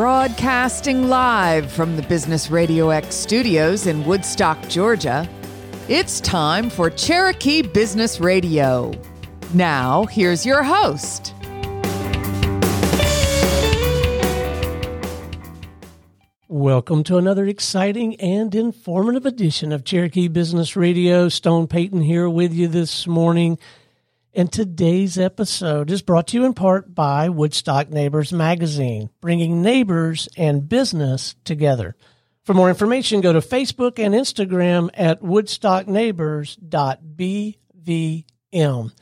Broadcasting live from the Business Radio X studios in Woodstock, Georgia, it's time for Cherokee Business Radio. Now, here's your host. Welcome to another exciting and informative edition of Cherokee Business Radio. Stone Payton here with you this morning. And today's episode is brought to you in part by Woodstock Neighbors Magazine, bringing neighbors and business together. For more information, go to Facebook and Instagram at woodstockneighbors.bvm.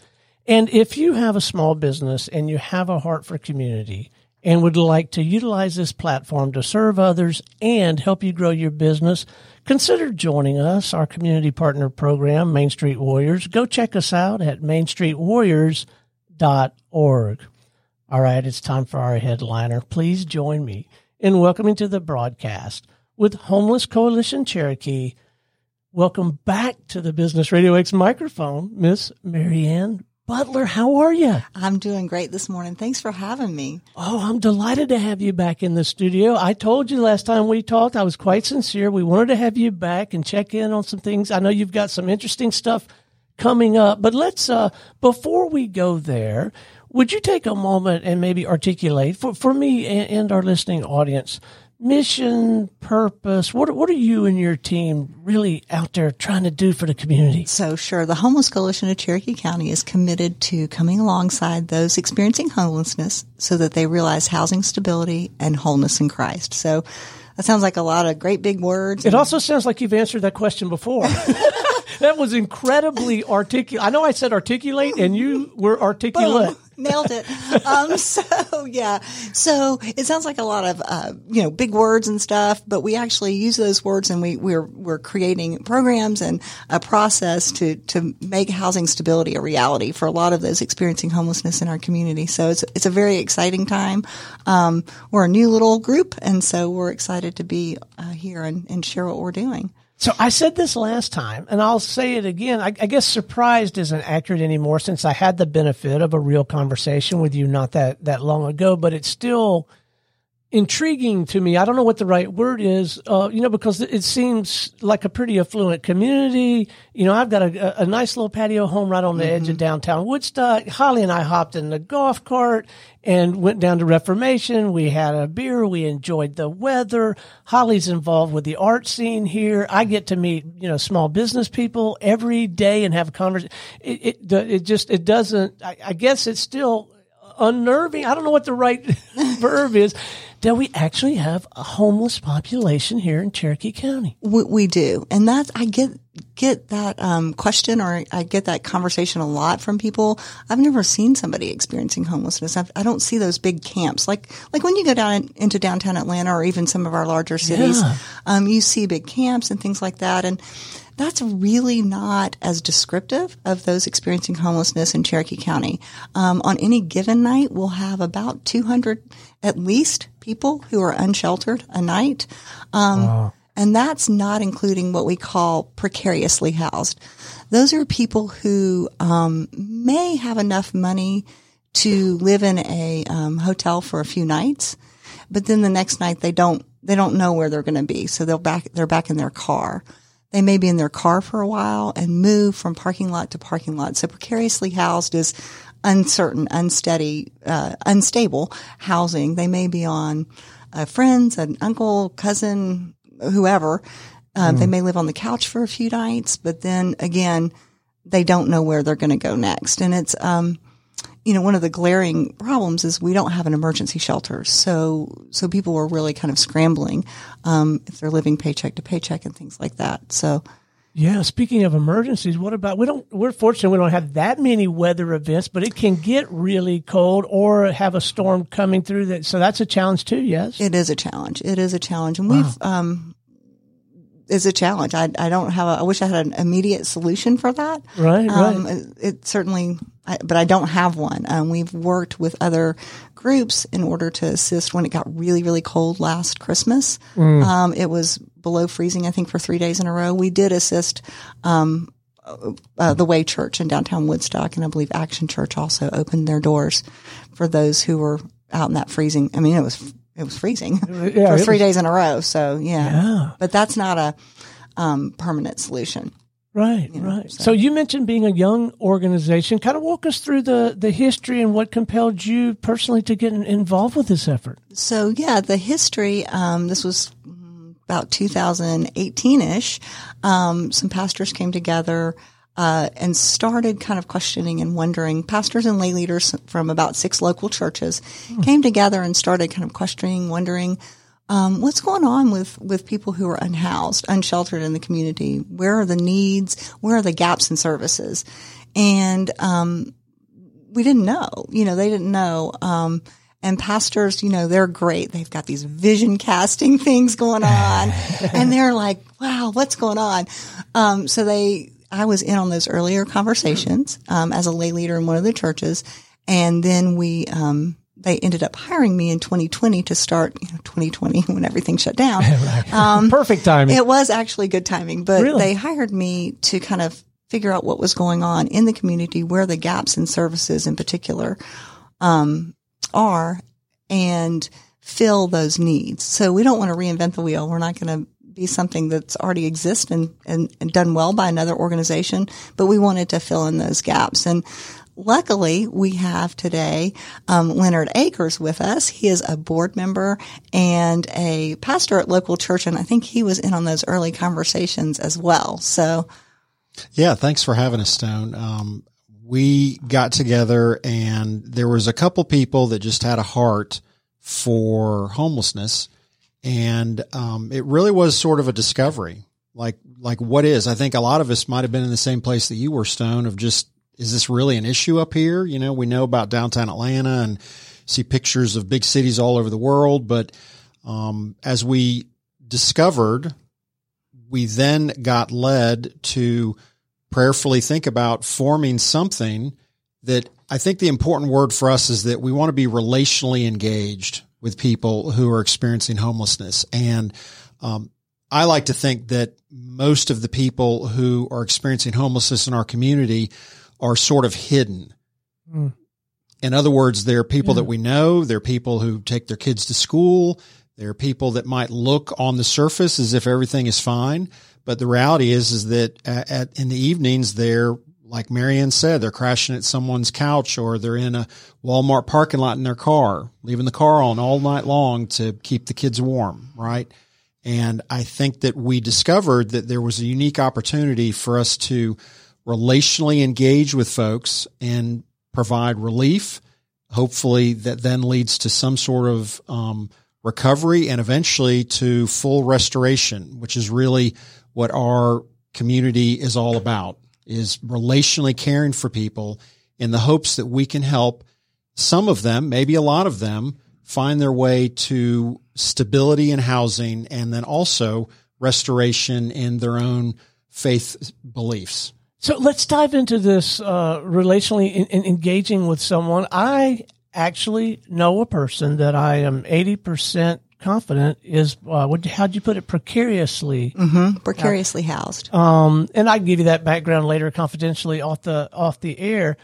And if you have a small business and you have a heart for community and would like to utilize this platform to serve others and help you grow your business, consider joining us, our community partner program, Main Street Warriors. Go check us out at mainstreetwarriors.org. All right, it's time for our headliner. Please join me in welcoming to the broadcast with Homeless Coalition Cherokee. Welcome back to the Business Radio X microphone, Miss Marianne Butler. How are you? I'm doing great this morning. Thanks for having me. Oh, I'm delighted to have you back in the studio. I told you last time we talked, I was quite sincere. We wanted to have you back and check in on some things. I know you've got some interesting stuff coming up, but let's, uh, before we go there, would you take a moment and maybe articulate for, for me and, and our listening audience mission, purpose? What what are you and your team really out there trying to do for the community? So sure, the Homeless Coalition of Cherokee County is committed to coming alongside those experiencing homelessness so that they realize housing stability and wholeness in Christ. So that sounds like a lot of great big words. It also sounds like you've answered that question before. that was incredibly articulate. I know I said articulate, and you were articulate. Nailed it. Um, so yeah, so it sounds like a lot of uh, you know big words and stuff, but we actually use those words, and we we're we're creating programs and a process to to make housing stability a reality for a lot of those experiencing homelessness in our community. So it's it's a very exciting time. Um, we're a new little group, and so we're excited to be uh, here and, and share what we're doing. So I said this last time, and I'll say it again. I, I, guess surprised isn't accurate anymore since I had the benefit of a real conversation with you not that that long ago. But it's still intriguing to me. I don't know what the right word is, uh, you know, because it seems like a pretty affluent community. You know, I've got a, a nice little patio home right on the mm-hmm. edge of mm-hmm. downtown Woodstock. Holly and I hopped in the golf cart and went down to Reformation. We had a beer. We enjoyed the weather. Holly's involved with the art scene here. I get to meet, you know, small business people every day and have a conversation. It, it, it just, it doesn't, I, I guess it's still unnerving. I don't know what the right verb is that we actually have a homeless population here in Cherokee County. We, we do. And that's, I get, get that, um, question or I get that conversation a lot from people. I've never seen somebody experiencing homelessness. I've, I do not see those big camps. Like, like when you go down into downtown Atlanta or even some of our larger cities, yeah. um, you see big camps and things like that. And, that's really not as descriptive of those experiencing homelessness in Cherokee County. Um, on any given night, we'll have about 200 at least people who are unsheltered a night. Um, wow. And that's not including what we call precariously housed. Those are people who um, may have enough money to live in a um, hotel for a few nights, but then the next night they don't they don't know where they're going to be, so they'll back they're back in their car. They may be in their car for a while and move from parking lot to parking lot. So precariously housed is uncertain, unsteady, uh, unstable housing. They may be on uh, friends, an uncle, cousin, whoever. Uh, mm. They may live on the couch for a few nights, but then again, they don't know where they're going to go next. And it's, um, you know, one of the glaring problems is we don't have an emergency shelter. So, so people are really kind of scrambling, um, if they're living paycheck to paycheck and things like that. So, yeah, speaking of emergencies, what about we don't we're fortunate we don't have that many weather events, but it can get really cold or have a storm coming through that so that's a challenge too, yes. It is a challenge. It is a challenge. And wow. we've um is a challenge. I, I don't have a, I wish I had an immediate solution for that. Right, um, right. It, it certainly, I, but I don't have one. Um, we've worked with other groups in order to assist when it got really, really cold last Christmas. Mm. Um, it was below freezing, I think, for three days in a row. We did assist, um, uh, the Way Church in downtown Woodstock, and I believe Action Church also opened their doors for those who were out in that freezing. I mean, it was it was freezing Yeah, for three was- days in a row. So yeah, Yeah. but that's not a um, permanent solution. Right, right. So. you mentioned being a young organization. Kind of walk us through the, the history and what compelled you personally to get involved with this effort. So yeah, the history. Um, this was mm, about 2018 ish. Um, some pastors came together. Uh, and started kind of questioning and wondering. Pastors and lay leaders from about six local churches came together and started kind of questioning, wondering, um, what's going on with, with people who are unhoused, unsheltered in the community? Where are the needs? Where are the gaps in services? And, um, we didn't know, you know, they didn't know. Um, and pastors, you know, they're great. They've got these vision casting things going on and they're like, wow, what's going on? Um, so they, I was in on those earlier conversations, um, as a lay leader in one of the churches. And then we, um, they ended up hiring me in 2020 to start, you know, 2020 when everything shut down. Um, Perfect timing. it was actually good timing, but Really? they hired me to kind of figure out what was going on in the community, where the gaps in services in particular, um, are and fill those needs. So we don't want to reinvent the wheel. We're not going to be something that's already exists and, and, and done well by another organization, but we wanted to fill in those gaps. And luckily we have today, um, Leonard Akers with us. He is a board member and a pastor at local church. And I think he was in on those early conversations as well. So Yeah, thanks for having us, Stone. Um, we got together and there was a couple people that just had a heart for homelessness. And, um, it really was sort of a discovery. Like, like what is? I think a lot of us might have been in the same place that you were, Stone, of just, is this really an issue up here? You know, we know about downtown Atlanta and see pictures of big cities all over the world. But, um, as we discovered, we then got led to prayerfully think about forming something that I think the important word for us is that we want to be relationally engaged with people who are experiencing homelessness. And um, I like to think that most of the people who are experiencing homelessness in our community are sort of hidden. Mm. In other words, they're people that we know. They're people who take their kids to school. There are people that might look on the surface as if everything is fine, but the reality is is that at, at in the evenings they're like Marianne said, they're crashing at someone's couch or they're in a Walmart parking lot in their car, leaving the car on all night long to keep the kids warm, right? And I think that we discovered that there was a unique opportunity for us to relationally engage with folks and provide relief. Hopefully that then leads to some sort of, um, recovery and eventually to full restoration, which is really what our community is all about is relationally caring for people in the hopes that we can help some of them, maybe a lot of them find their way to stability in housing and then also restoration in their own faith beliefs. So let's dive into this uh, relationally in, in engaging with someone. I actually know a person that I am 80% confident is, uh, what, how'd you put it, precariously precariously housed. Um, and I can give you that background later confidentially off the, off the air,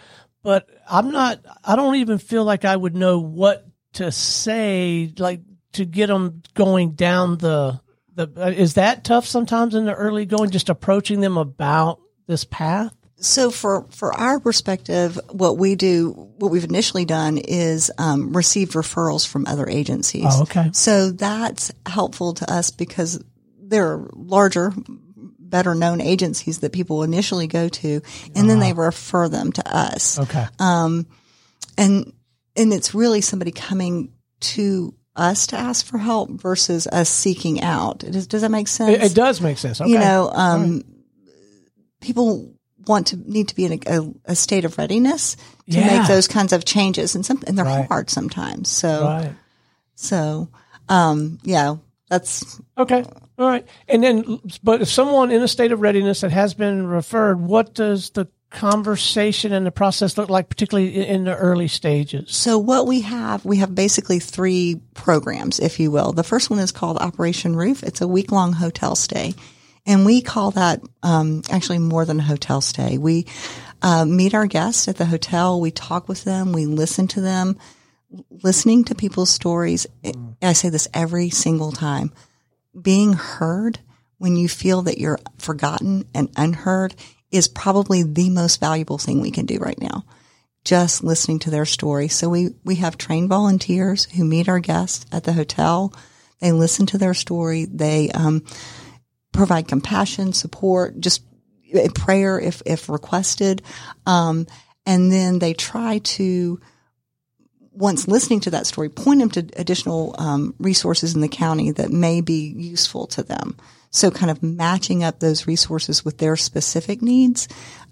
but I'm not, I don't even feel like I would know what to say, like to get them going down the, the, uh, is that tough sometimes in the early going, just approaching them about this path? So for, for our perspective, what we do, what we've initially done is, um, received referrals from other agencies. Oh, okay. So that's helpful to us because there are larger, better known agencies that people initially go to and then they refer them to us. Okay. Um, and and it's really somebody coming to us to ask for help versus us seeking out. Does, does that make sense? It, it does make sense. Okay. You know, um, people want to need to be in a, a, a state of readiness to Yeah. make those kinds of changes, and some and they're Right. hard sometimes. So, right. so, um, yeah, that's Okay. All right. And then, but if someone in a state of readiness that has been referred, what does the conversation and the process look like, particularly in, in the early stages? So what we have, we have basically three programs, if you will. The first one is called Operation Roof. It's a week long hotel stay. And we call that, um, actually more than a hotel stay. We, uh, meet our guests at the hotel. We talk with them. We listen to them. listening to people's stories. I say this every single time. Being heard when you feel that you're forgotten and unheard is probably the most valuable thing we can do right now. Just listening to their story. So we, we have trained volunteers who meet our guests at the hotel. They listen to their story. They, um, provide compassion, support, just prayer if, if requested. Um, and then they try to, once listening to that story, point them to additional um, resources in the county that may be useful to them. So kind of matching up those resources with their specific needs.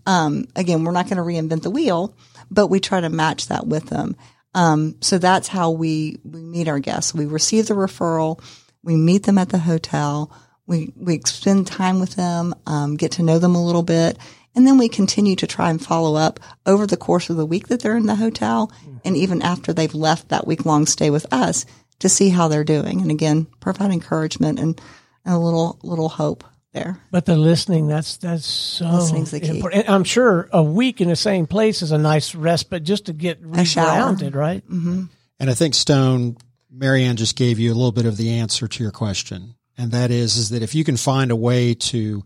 Um, again, we're not going to reinvent the wheel, but we try to match that with them. Um, so that's how we, we meet our guests. We receive the referral. We meet them at the hotel. We, we spend time with them, um, get to know them a little bit. And then we continue to try and follow up over the course of the week that they're in the hotel and even after they've left that week long stay with us to see how they're doing. And again, provide encouragement and, and a little, little hope there. But the listening, that's that's so Listening's the key. important. And I'm sure a week in the same place is a nice respite just to get shower. regrounded, right? Mm-hmm. And I think Stone, Marianne just gave you a little bit of the answer to your question. And that is, is that if you can find a way to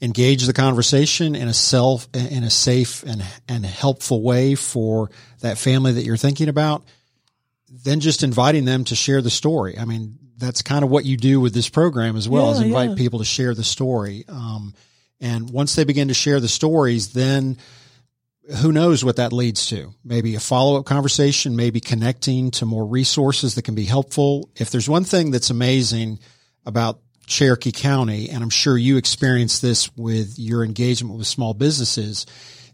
engage the conversation in a self, in a safe and, and helpful way for that family that you're thinking about, then just inviting them to share the story. I mean, that's kind of what you do with this program as well Yeah, as invite yeah. people to share the story. Um, and once they begin to share the stories, then who knows what that leads to? Maybe a follow up conversation, maybe connecting to more resources that can be helpful. If there's one thing that's amazing about Cherokee County, and I'm sure you experience this with your engagement with small businesses,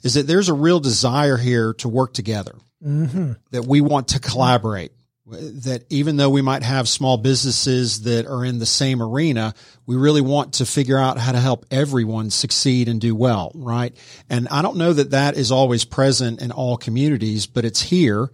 is that there's a real desire here to work together, mm-hmm. that we want to collaborate. That even though we might have small businesses that are in the same arena, we really want to figure out how to help everyone succeed and do well, right? And I don't know that that is always present in all communities, but it's here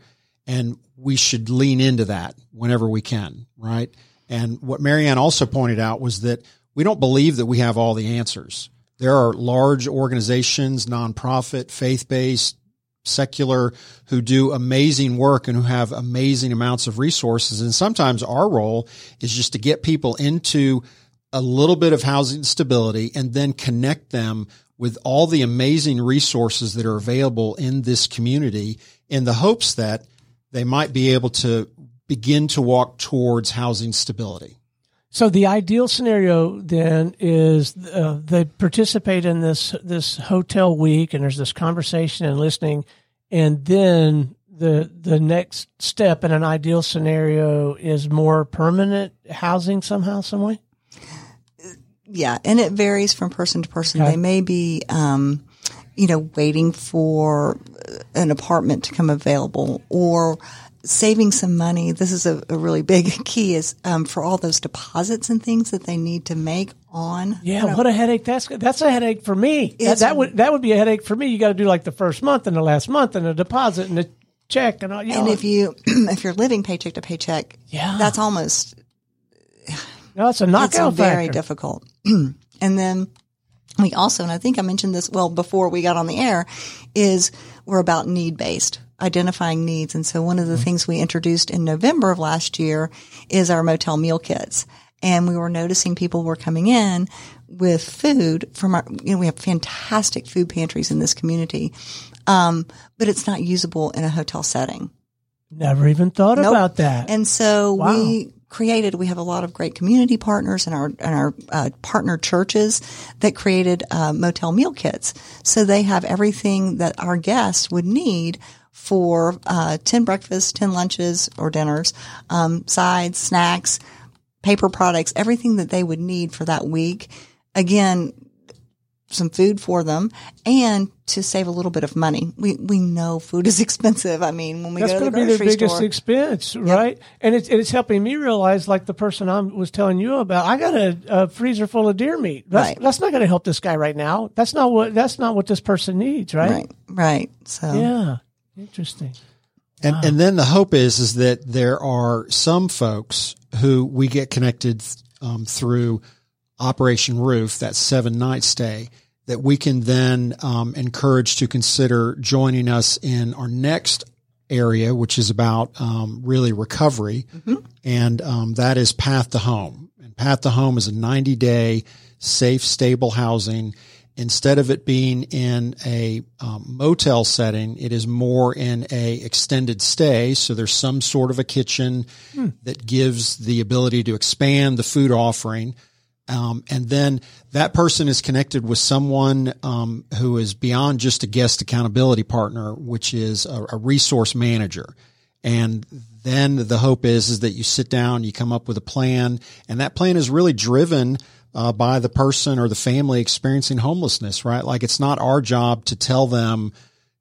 and we should lean into that whenever we can, right? And what Marianne also pointed out was that we don't believe that we have all the answers. There are large organizations, nonprofit, faith-based, secular, who do amazing work and who have amazing amounts of resources. And sometimes our role is just to get people into a little bit of housing stability and then connect them with all the amazing resources that are available in this community in the hopes that they might be able to begin to walk towards housing stability. So the ideal scenario then is uh, they participate in this this hotel week, and there's this conversation and listening, and then the the next step in an ideal scenario is more permanent housing somehow, some way. Yeah, and it varies from person to person. Okay. They may be, um, you know, waiting for an apartment to come available or saving some money. This is a, a really big key is um, for all those deposits and things that they need to make on. Yeah, what a headache that's that's a headache for me. That, that would that would be a headache for me. You got to do like the first month and the last month and a deposit and a check and all. You And know, if you if you're living paycheck to paycheck, Yeah. that's almost no, it's a knockout very factor. difficult. and then we also, and I think I mentioned this well before we got on the air, is we're about need based, identifying needs. And so one of the things we introduced in November of last year is our motel meal kits. And we were noticing people were coming in with food from our, you know, we have fantastic food pantries in this community. Um, but it's not usable in a hotel setting. Never even thought Nope. about that. And so Wow. we created, we have a lot of great community partners and our, and our uh, partner churches that created uh, motel meal kits. So they have everything that our guests would need for uh, 10 breakfasts, 10 lunches or dinners, um, sides, snacks, paper products, everything that they would need for that week. Again, some food for them and to save a little bit of money. We we know food is expensive. I mean, when we That's go to the grocery store, that's going to be their grocery biggest store, expense, right? And it's it's helping me realize, like the person I was telling you about, I got a, a freezer full of deer meat. That's Right. that's not going to help this guy right now. That's not what that's not what this person needs, right? Right, right. So Yeah, interesting. And, and then the hope is, is that there are some folks who we get connected um, through Operation Roof, that seven night stay, that we can then um, encourage to consider joining us in our next area, which is about um, really recovery, and um, that is Path to Home. And Path to Home is a 90 day safe, stable housing. Instead of it being in a um, motel setting, it is more in a extended stay. So there's some sort of a kitchen that gives the ability to expand the food offering. Um, and then that person is connected with someone um, who is beyond just a guest accountability partner, which is a, a resource manager. And then the hope is is that you sit down, you come up with a plan, and that plan is really driven uh, by the person or the family experiencing homelessness, right? Like it's not our job to tell them,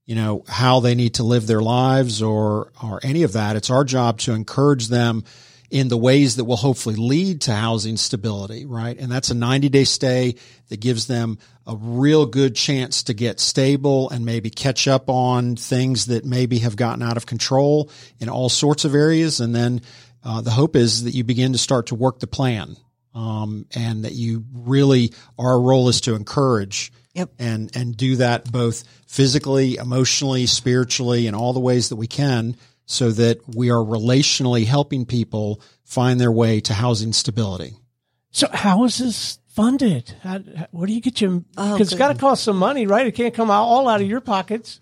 you know, how they need to live their lives or or any of that. It's our job to encourage them in the ways that will hopefully lead to housing stability, right? And that's a 90 day stay that gives them a real good chance to get stable and maybe catch up on things that maybe have gotten out of control in all sorts of areas. And then uh, the hope is that you begin to start to work the plan um, and that you really, our role is to encourage Yep. and, and do that both physically, emotionally, spiritually, in all the ways that we can so that we are relationally helping people find their way to housing stability. So how is this funded? How, how- where do you get your? Oh, Because it's got to cost some money, right? It can't come out all out of your pockets.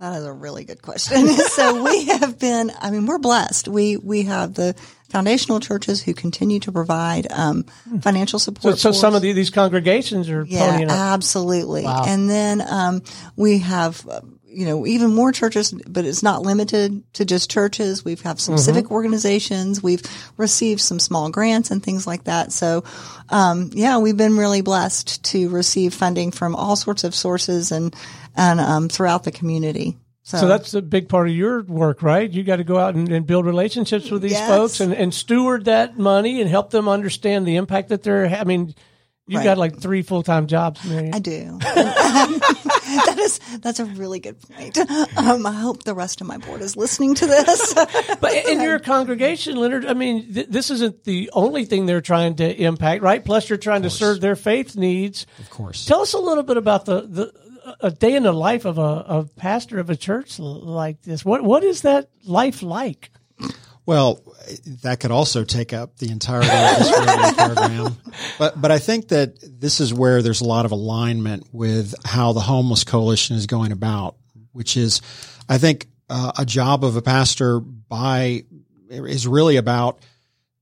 That is a really good question. so we have been, I mean, we're blessed. We, we have the foundational churches who continue to provide, um, financial support. so for some of the, these congregations are Yeah, absolutely. And then, um, we have, uh, you know, even more churches, but it's not limited to just churches. We've have some civic organizations. We've received some small grants and things like that. So, um, yeah, we've been really blessed to receive funding from all sorts of sources and, and, um, throughout the community. So that's a big part of your work, right? You got to go out and, and build relationships with these Yes. folks and, and steward that money and help them understand the impact that they're. I mean, you've Right. got like three full time jobs, Mary. I do. that is that's a really good point. Um, I hope the rest of my board is listening to this. But in your congregation, Leonard, I mean, th- this isn't the only thing they're trying to impact, right? Plus, you're trying to serve their faith needs. Of course. Tell us a little bit about the, the a day in the life of a, a pastor of a church like this. What what is that life like? Well, that could also take up the entirety of this radio program. But but I think that this is where there's a lot of alignment with how the homeless coalition is going about, which is, I think, uh, a job of a pastor by is really about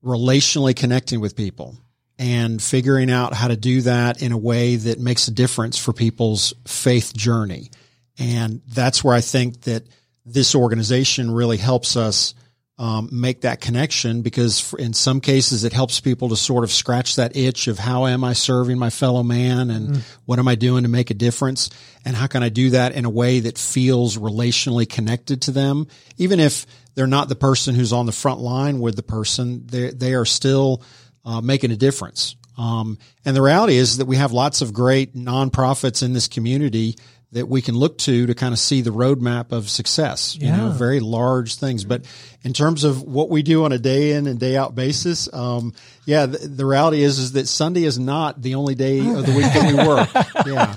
relationally connecting with people and figuring out how to do that in a way that makes a difference for people's faith journey. And that's where I think that this organization really helps us um, make that connection because in some cases it helps people to sort of scratch that itch of how am I serving my fellow man and what am I doing to make a difference? And how can I do that in a way that feels relationally connected to them, even if they're not the person who's on the front line with the person, they they are still uh, making a difference. Um, and the reality is that we have lots of great nonprofits in this community that we can look to to kind of see the roadmap of success. You know, Yeah. very large things. But in terms of what we do on a day in and day out basis, um, yeah, the, the reality is is that Sunday is not the only day of the week that we work. Yeah.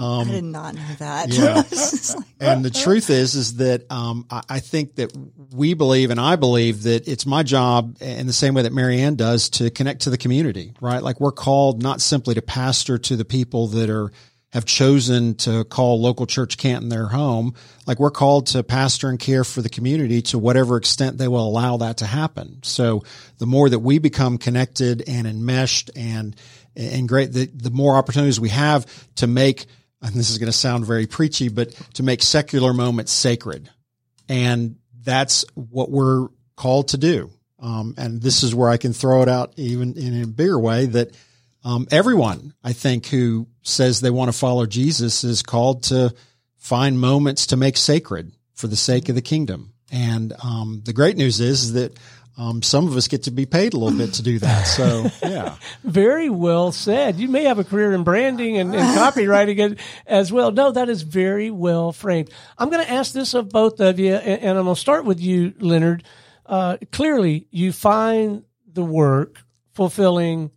I did not know that. yeah. It's just like- And the truth is, is that um, I, I think that we believe, and I believe that it's my job, in the same way that Marianne does, to connect to the community. Right? Like we're called not simply to pastor to the people that are have chosen to call local church Canton their home. Like we're called to pastor and care for the community to whatever extent they will allow that to happen. So the more that we become connected and enmeshed and and great, the, the more opportunities we have to make and this is going to sound very preachy, but to make secular moments sacred. And that's what we're called to do. Um, and this is where I can throw it out even in a bigger way that um, everyone, I think, who says they want to follow Jesus is called to find moments to make sacred for the sake of the kingdom. And um, the great news is, that um, some of us get to be paid a little bit to do that. So, yeah. Very well said. You may have a career in branding and, and copywriting as well. No, that is very well framed. I'm going to ask this of both of you, and, and I'm going to start with you, Leonard. Uh, clearly, you find the work fulfilling,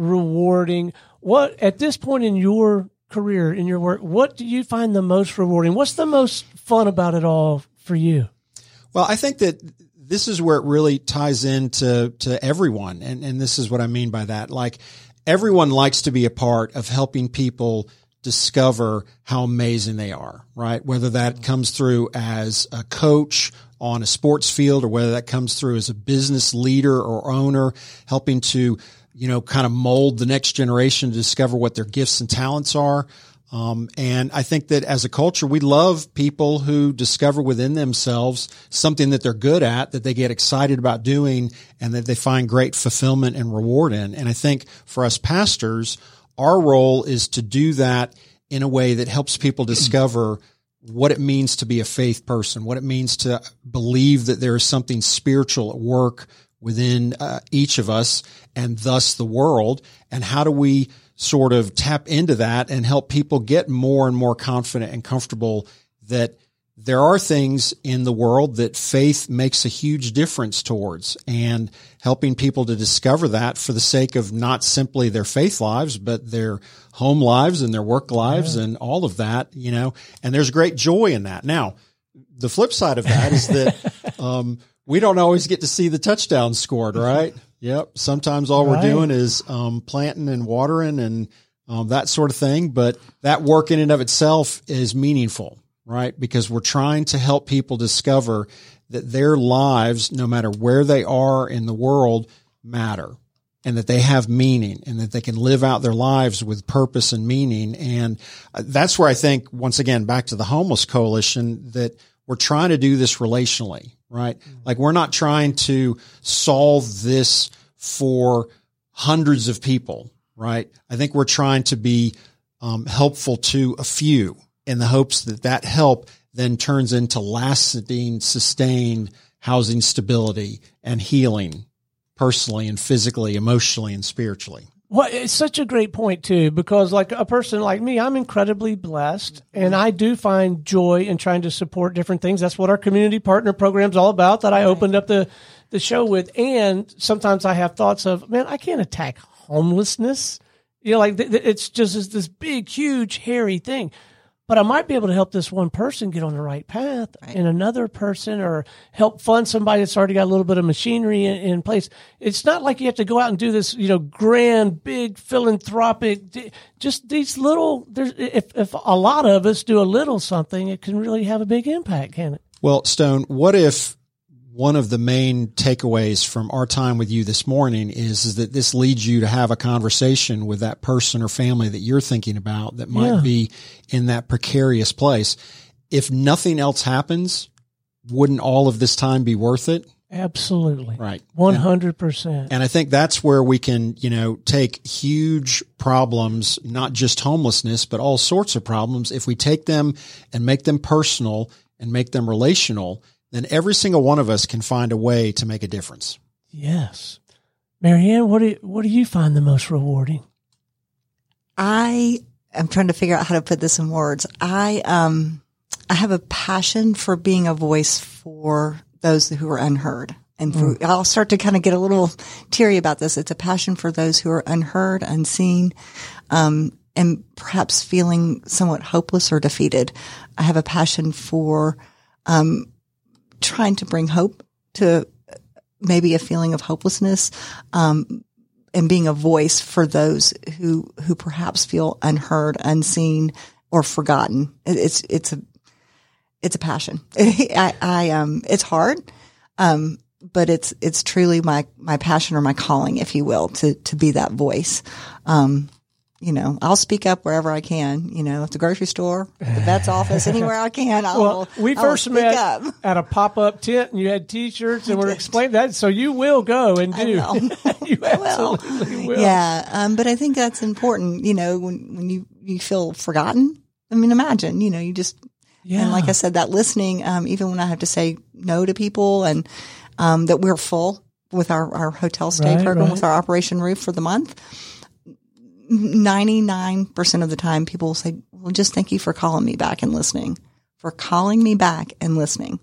rewarding. What at this point in your career, in your work, what do you find the most rewarding? What's the most fun about it all for you? Well, I think that this is where it really ties into to everyone, and and this is what I mean by that. Like everyone likes to be a part of helping people discover how amazing they are, right? Whether that comes through as a coach on a sports field or whether that comes through as a business leader or owner, helping to, you know, kind of mold the next generation to discover what their gifts and talents are. Um, and I think that as a culture, we love people who discover within themselves something that they're good at, that they get excited about doing, and that they find great fulfillment and reward in. And I think for us pastors, our role is to do that in a way that helps people discover what it means to be a faith person, what it means to believe that there is something spiritual at work within uh, each of us and thus the world. And how do we sort of tap into that and help people get more and more confident and comfortable that there are things in the world that faith makes a huge difference towards and helping people to discover that for the sake of not simply their faith lives, but their home lives and their work lives yeah. and all of that, you know, and there's great joy in that. Now, the flip side of that is that, um, we don't always get to see the touchdown scored, right? Yep. Sometimes all right. we're doing is um, planting and watering and um, that sort of thing. But that work in and of itself is meaningful, right? Because we're trying to help people discover that their lives, no matter where they are in the world, matter and that they have meaning and that they can live out their lives with purpose and meaning. And uh, that's where I think, once again, back to the homeless coalition, that we're trying to do this relationally, right? Like we're not trying to solve this for hundreds of people, right? I think we're trying to be um, helpful to a few in the hopes that that help then turns into lasting, sustained housing stability and healing personally and physically, emotionally and spiritually. Well, it's such a great point too, because like a person like me, I'm incredibly blessed and I do find joy in trying to support different things. That's what our community partner program is all about that I opened up the, the show with. And sometimes I have thoughts of, man, I can't attack homelessness. You know, like it's just this big, huge, hairy thing but I might be able to help this one person get on the right path right. and another person or help fund somebody that's already got a little bit of machinery in, in, place. It's not like you have to go out and do this, you know, grand, big philanthropic, just these little, there's, if, if a lot of us do a little something, it can really have a big impact, can it? Well, Stone, what if one of the main takeaways from our time with you this morning is, is that this leads you to have a conversation with that person or family that you're thinking about that might yeah. be in that precarious place. If nothing else happens, wouldn't all of this time be worth it? Absolutely. Right. 100%. And, and I think that's where we can, you know, take huge problems, not just homelessness, but all sorts of problems. If we take them and make them personal and make them relational, then every single one of us can find a way to make a difference. Yes. Marianne, what do you, what do you find the most rewarding? I am trying to figure out how to put this in words. I um I have a passion for being a voice for those who are unheard. And for, mm. I'll start to kind of get a little teary about this. It's a passion for those who are unheard, unseen, um, and perhaps feeling somewhat hopeless or defeated. I have a passion for um, trying to bring hope to maybe a feeling of hopelessness, um, and being a voice for those who who perhaps feel unheard, unseen, or forgotten. It's it's a it's a passion. I, I um it's hard, um, but it's it's truly my my passion or my calling, if you will, to to be that voice. Um, you know, I'll speak up wherever I can, you know, at the grocery store, the vet's office, anywhere I can. I well, will, we first met up. at a pop up tent and you had t shirts and we're explaining that. So you will go and do. you absolutely will. will. Yeah. Um, but I think that's important, you know, when, when you, you feel forgotten. I mean, imagine, you know, you just, yeah. and like I said, that listening, um, even when I have to say no to people and, um, that we're full with our, our hotel stay right, program right. with our Operation Roof for the month 99% of the time people will say, well, just thank you for calling me back and listening, for calling me back and listening.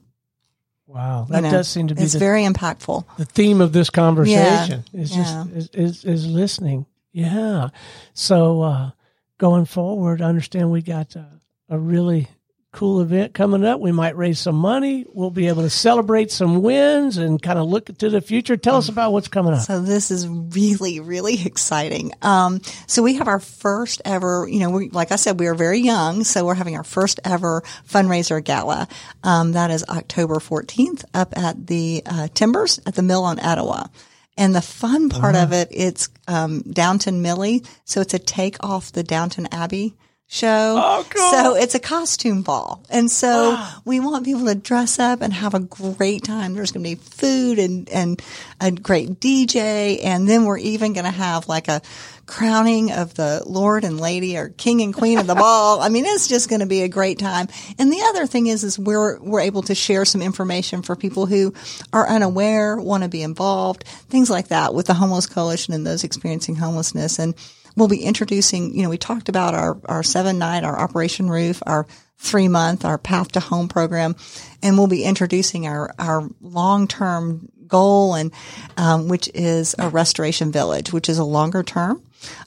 Wow. That you know, does seem to be it's the, very impactful. The theme of this conversation yeah, is just, is, is, is, listening. Yeah. So, uh, going forward, I understand we got a, a really cool event coming up. We might raise some money. We'll be able to celebrate some wins and kind of look to the future. Tell us about what's coming up. So this is really, really exciting. Um, so we have our first ever, you know, we, like I said, we are very young, so we're having our first ever fundraiser gala. Um, that is October 14th up at the uh, Timbers at the Mill on Etowah. And the fun part of it, it's um, Downton Millie, so it's a take off the Downton Abbey show. Oh, cool. So it's a costume ball. And so we want people to dress up and have a great time. There's going to be food and, and a great DJ. And then we're even going to have like a crowning of the Lord and Lady or King and Queen of the ball. I mean, it's just going to be a great time. And the other thing is, is we're, we're able to share some information for people who are unaware, want to be involved, things like that with the Homeless Coalition and those experiencing homelessness. And we'll be introducing, you know, we talked about our, our seven night, our Operation Roof, our three month, our Path to Home program, and we'll be introducing our, our long term goal and, um, which is a restoration village, which is a longer term,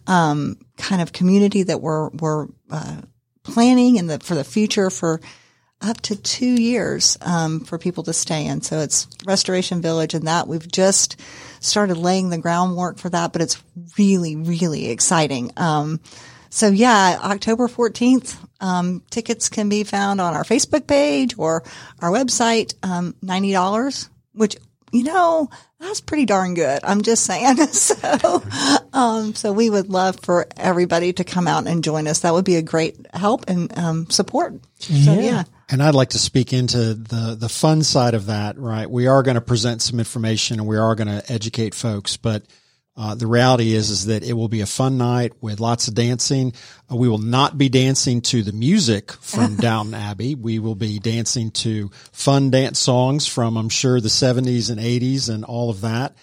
um, kind of community that we're, we're, uh, planning and the, for the future for, up to two years um, for people to stay in. So it's Restoration Village, and that we've just started laying the groundwork for that. But it's really, really exciting. Um, so yeah, October fourteenth. Um, tickets can be found on our Facebook page or our website. Um, Ninety dollars, which you know that's pretty darn good. I'm just saying. so, um, so we would love for everybody to come out and join us. That would be a great help and um, support. So yeah. And I'd like to speak into the, the fun side of that, right? We are going to present some information and we are going to educate folks, but uh, the reality is, is that it will be a fun night with lots of dancing. Uh, we will not be dancing to the music from Downton Abbey. We will be dancing to fun dance songs from, I'm sure, the 70s and 80s and all of that.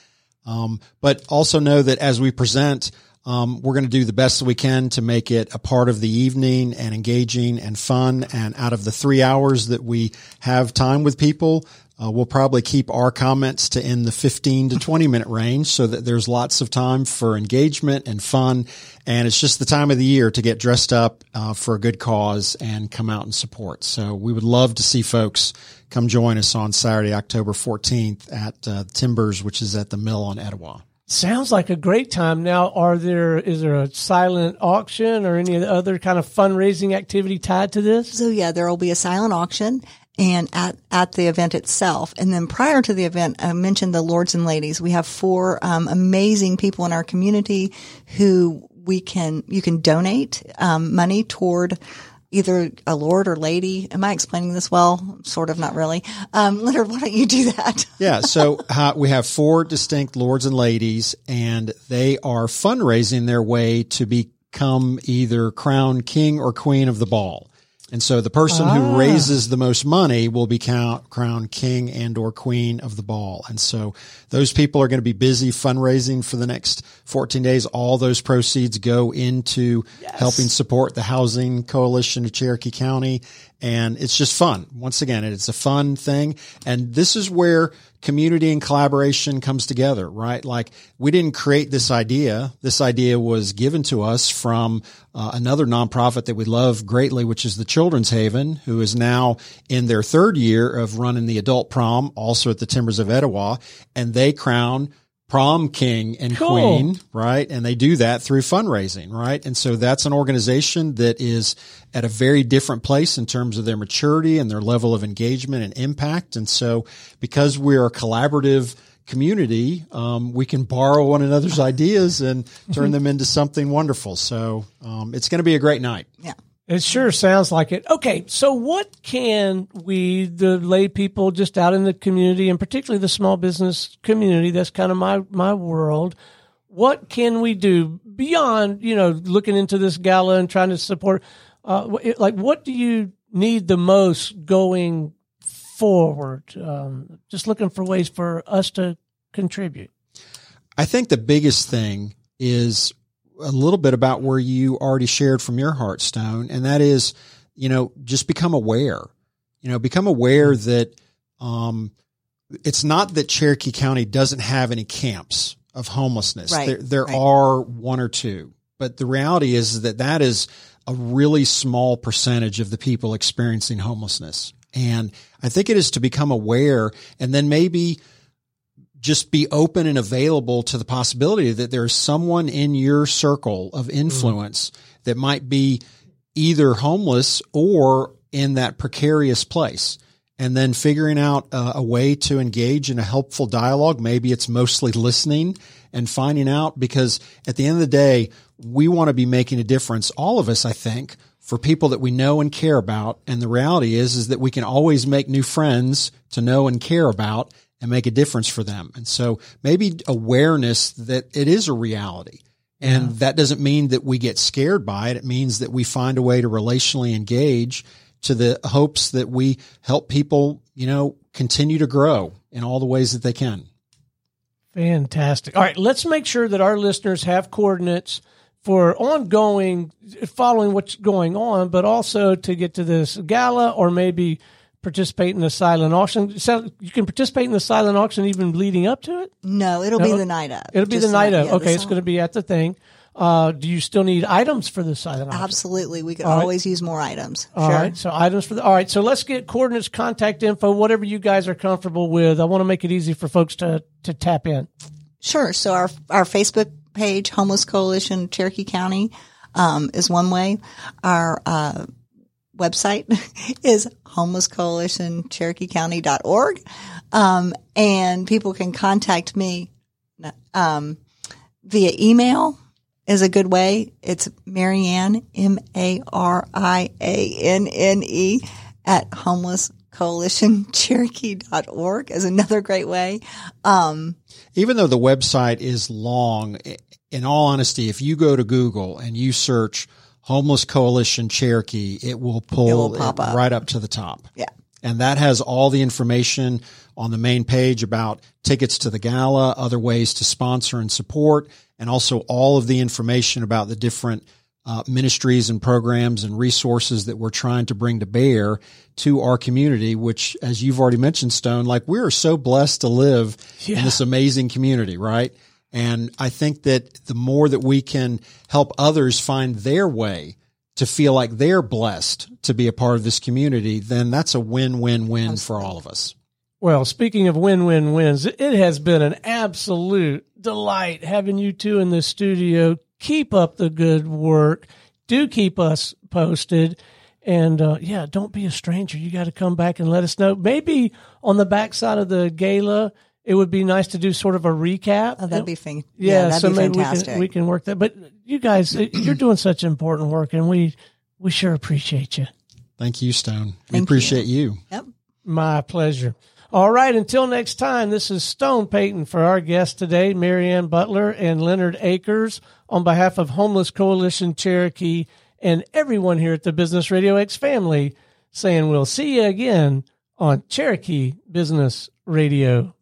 Um, but also know that as we present, um, we're going to do the best that we can to make it a part of the evening and engaging and fun. And out of the three hours that we have time with people, uh, we'll probably keep our comments to in the 15 to 20 minute range so that there's lots of time for engagement and fun. And it's just the time of the year to get dressed up uh, for a good cause and come out and support. So we would love to see folks come join us on Saturday, October 14th at uh, Timbers, which is at the mill on Etowah. Sounds like a great time. Now, are there is there a silent auction or any other kind of fundraising activity tied to this? So yeah, there will be a silent auction and at, at the event itself. And then prior to the event, I mentioned the lords and ladies. We have four um, amazing people in our community who we can you can donate um, money toward either a lord or lady. Am I explaining this well? Sort of, not really. Um, Leonard, why don't you do that? yeah. So uh, we have four distinct lords and ladies, and they are fundraising their way to become either crown king or queen of the ball. And so the person Ah. who raises the most money will be count, crowned king and or queen of the ball. And so those people are going to be busy fundraising for the next 14 days. All those proceeds go into helping support the housing coalition of Cherokee County. And it's just fun. Once again, it's a fun thing. And this is where community and collaboration comes together, right? Like we didn't create this idea. This idea was given to us from uh, another nonprofit that we love greatly, which is the Children's Haven, who is now in their third year of running the adult prom, also at the Timbers of Etowah, and they crown prom king and Cool. queen, right? And they do that through fundraising, right? And so that's an organization that is at a very different place in terms of their maturity and their level of engagement and impact. And so because we're a collaborative community, um, we can borrow one another's ideas and turn them into something wonderful. So um, it's going to be a great night. Yeah. It sure sounds like it. Okay, so what can we, the lay people just out in the community, and particularly the small business community, that's kind of my my world. What can we do beyond, you know, looking into this gala and trying to support? Uh, like, what do you need the most going forward? Um, just looking for ways for us to contribute. I think the biggest thing is a little bit about where you already shared from your heartstone, and that is, you know, just become aware. You know, become aware that um, it's not that Cherokee County doesn't have any camps of homelessness. Right, there there right. are one or two, but the reality is that that is a really small percentage of the people experiencing homelessness. And I think it is to become aware and then maybe just be open and available to the possibility that there's someone in your circle of influence mm. that might be either homeless or in that precarious place and then figuring out a, way to engage in a helpful dialogue. Maybe it's mostly listening and finding out because at the end of the day, we want to be making a difference. All of us, I think, for people that we know and care about. And the reality is, is that we can always make new friends to know and care about and make a difference for them. And so maybe awareness that it is a reality. And yeah. that doesn't mean that we get scared by it. It means that we find a way to relationally engage to the hopes that we help people, you know, continue to grow in all the ways that they can. Fantastic. All right, let's make sure that our listeners have coordinates for ongoing following what's going on, but also to get to this gala or maybe participate in the silent auction. So you can participate in the silent auction even leading up to it. No, it'll no, be the night of. It'll be the night of. Yeah, okay, it's going to be at the thing. Uh, do you still need items for the silent auction? Absolutely. We could all always right. use more items. All sure. right. So items for the, all right. So let's get coordinates, contact info, whatever you guys are comfortable with. I want to make it easy for folks to, to tap in. Sure. So our, our Facebook page, Homeless Coalition Cherokee County, um, is one way. Our, uh, website is homelesscoalitioncherokeecounty.org. Um, and people can contact me, um, via email is a good way. It's Marianne, M-A-R-I-A-N-N-E at homelesscoalitioncherokee.org is another great way. Um, even though the website is long, in all honesty, if you go to Google and you search Homeless Coalition Cherokee, it will pull it will pop up. right up to the top. Yeah. And that has all the information on the main page about tickets to the gala, other ways to sponsor and support, and also all of the information about the different uh, ministries and programs and resources that we're trying to bring to bear to our community, which, as you've already mentioned, Stone, like we are so blessed to live yeah. in this amazing community, right? And I think that the more that we can help others find their way to feel like they're blessed to be a part of this community, then that's a win-win-win for all of us. Well, speaking of win-win-wins, it has been an absolute delight having you two in the studio. Keep up the good work. Do keep us posted. And uh, yeah, don't be a stranger. You got to come back and let us know. Maybe on the backside of the gala, it would be nice to do sort of a recap. Oh, that'd be fun. Yeah, yeah so maybe fantastic. we can we can work that. But you guys, uh, you're doing such important work, and we we sure appreciate you. Thank you, Stone. We appreciate you. you. Yep. My pleasure. All right. Until next time, this is Stone Payton for our guest today, Marianne Butler and Leonard Akers, on behalf of Homeless Coalition Cherokee and everyone here at the Business Radio X family, saying we'll see you again on Cherokee Business Radio.